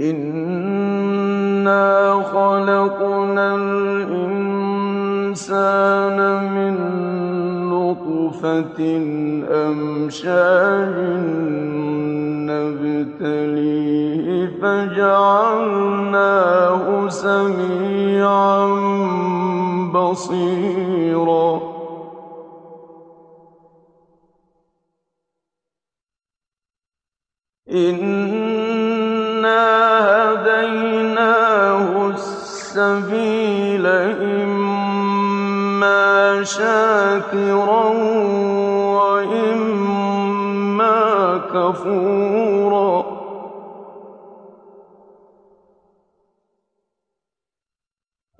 إِنَّا خَلَقْنَا الْإِنسَانَ مِن نُّطْفَةٍ أَمْشَاجٍ نَّبْتَلِيهِ فَجَعَلْنَاهُ سَمِيعًا بَصِيرًا السَّبِيلَ إِمَّا شَاكِرًا وَإِمَّا كَفُورًا.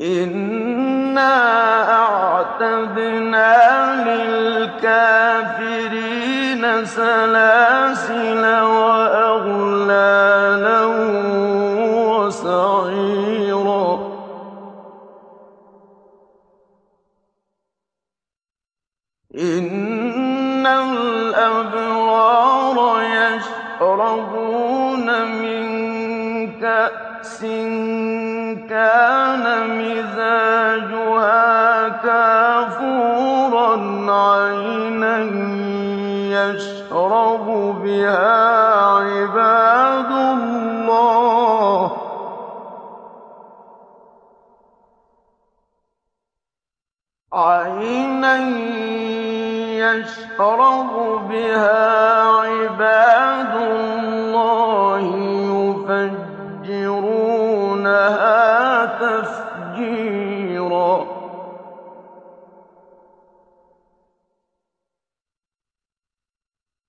إِنَّا أَعْتَدْنَا لِلْكَافِرِينَ سَلَاسِلَ كَانَ مِزَاجُهَا كَافُورًا عَيْنًا يَشْرَبُ بِهَا عِبَادُ اللَّهِ. يُفَجِّرُونَهَا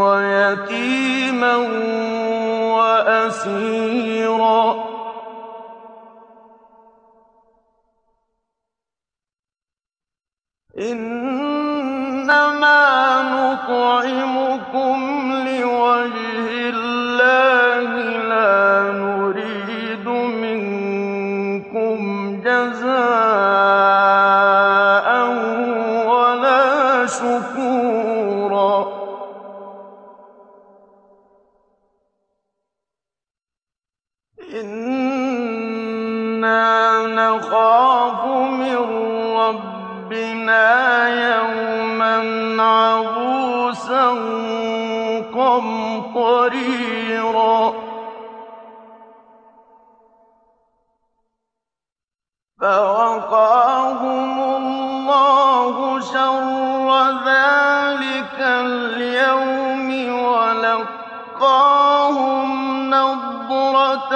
وَيَتِيمًا وَأَسِيرًا. إِنَّمَا نُطْعِمُكُمْ رَّبِّنَا يَوْمًا عَبُوسًا قَمْطَرِيرًا. فَوَقَاهُمُ اللَّهُ شَرَّ ذَٰلِكَ الْيَوْمِ وَلَقَّاهُمْ نَضْرَةً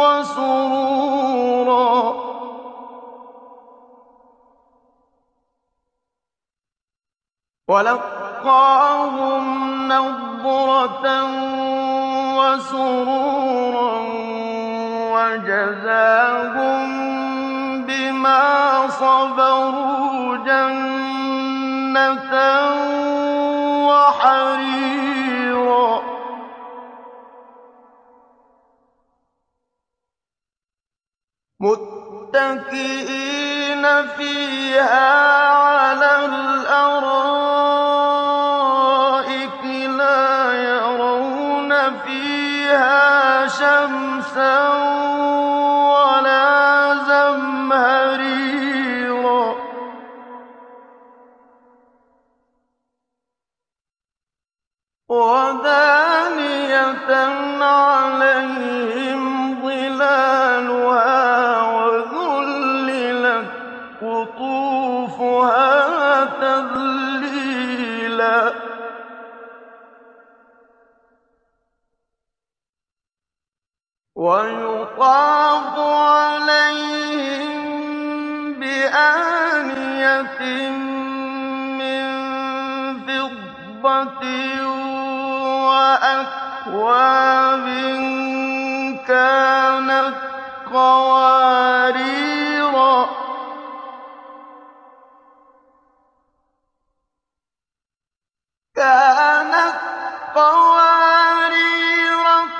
وَسُرُورًا. وَجَزَاهُم بِمَا صَبَرُوا جَنَّةً وَحَرِيرًا. مُّتَّكِئِينَ فِيهَا عَلَى الْأَرَائِكِ شَمْسًا وَلَا زَمْهَرِيرًا. وَدَانِيَةً عَلَيْهِمْ ظِلَالُهَا وَأَكْوَابٍ كَانَتْ قَوَارِيرَ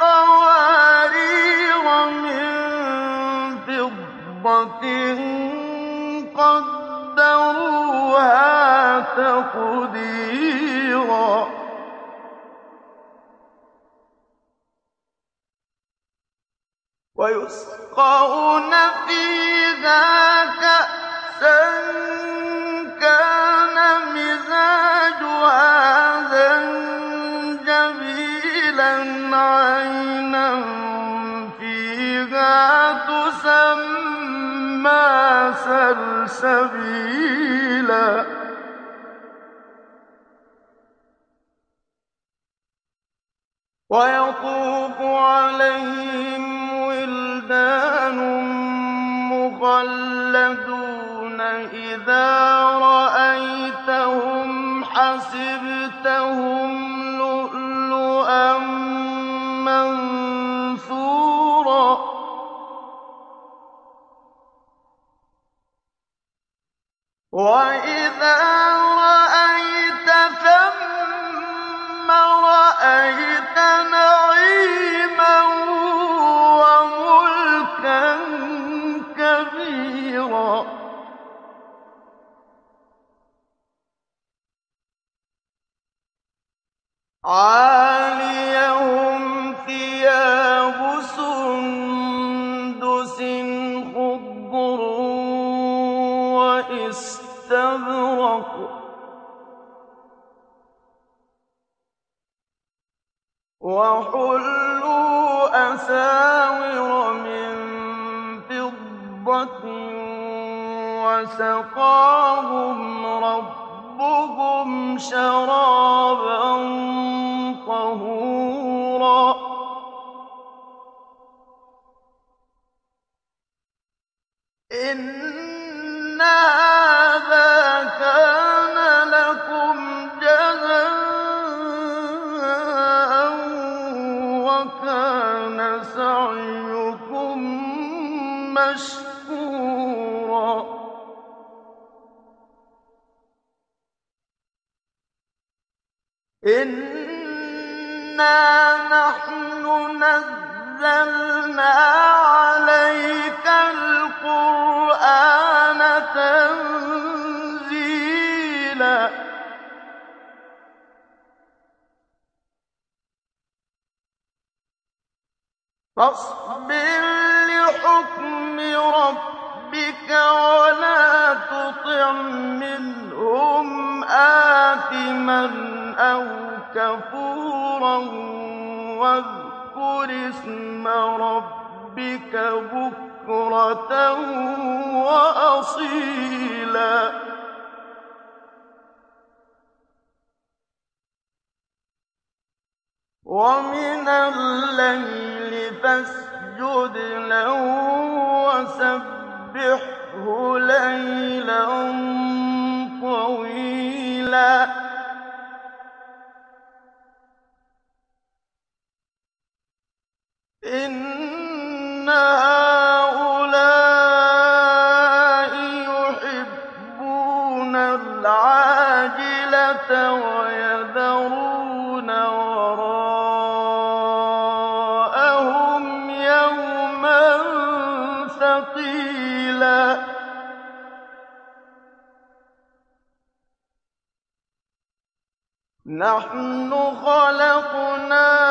قَوَارِيرَ مِن فِضَّةٍ قَدَّرُوهَا تَقْدِيرًا وَيُسْقَوْنَ فِيهَا كَأْسًا كَانَ مِزَاجُهَا زَنجَبِيلًا عَيْنًا فِيهَا تُسَمَّىٰ سَلْسَبِيلًا ۖ. وَيَطُوفُ عَلَيْهِمْ مُّخَلَّدُونَ إِذَا رَأَيْتَهُمْ حَسِبْتَهُمْ لُؤْلُؤًا مَّنثُورًا. وَإِذَا عَالِيَهُمْ ثِيَابُ سُندُسٍ خُضْرٌ وَإِسْتَبْرَقٌ ۖ. وَحُلُّوا أَسَاوِرَ مِن فِضَّةٍ وَسَقَاهُمْ رَبُّهُمْ شَرَابًا طَهُورًا. إِنَّ هَٰذَا كَانَ لَكُمْ جَزَاءً وَكَانَ سَعْيُكُم مَّشْكُورًا. إِنَّا نَحْنُ نَزَّلْنَا عَلَيْكَ الْقُرْآنَ تَنزِيلًا فَاصْبِرْ لِحُكْمِ رَبِّكَ وَلَا تُطِعْ أَوْ كَفُورًا وَاذْكُرِ اسْمَ رَبِّكَ بُكْرَةً وَأَصِيلًا وَمِنَ اللَّيْلِ فَاسْجُدْ لَهُ وَسَبِّحْهُ لَيْلًا طَوِيلًا إِنَّ هَٰؤُلَاءِ يُحِبُّونَ الْعَاجِلَةَ وَيَذَرُونَ وَرَاءَهُمْ يَوْمًا ثَقِيلًا نَحْنُ خَلَقْنَاهُمْ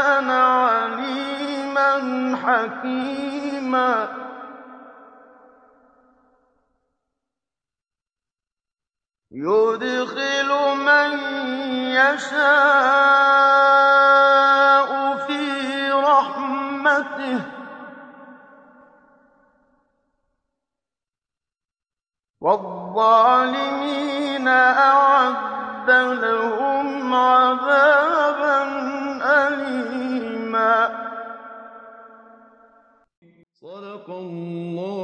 حَكِيمًا. يُدْخِلُ مَن يَشَاءُ فِي رَحْمَتِهِ ۚ. وَالظَّالِمِينَ أَعَدَّ لَهُمْ عَذَابًا صدق الله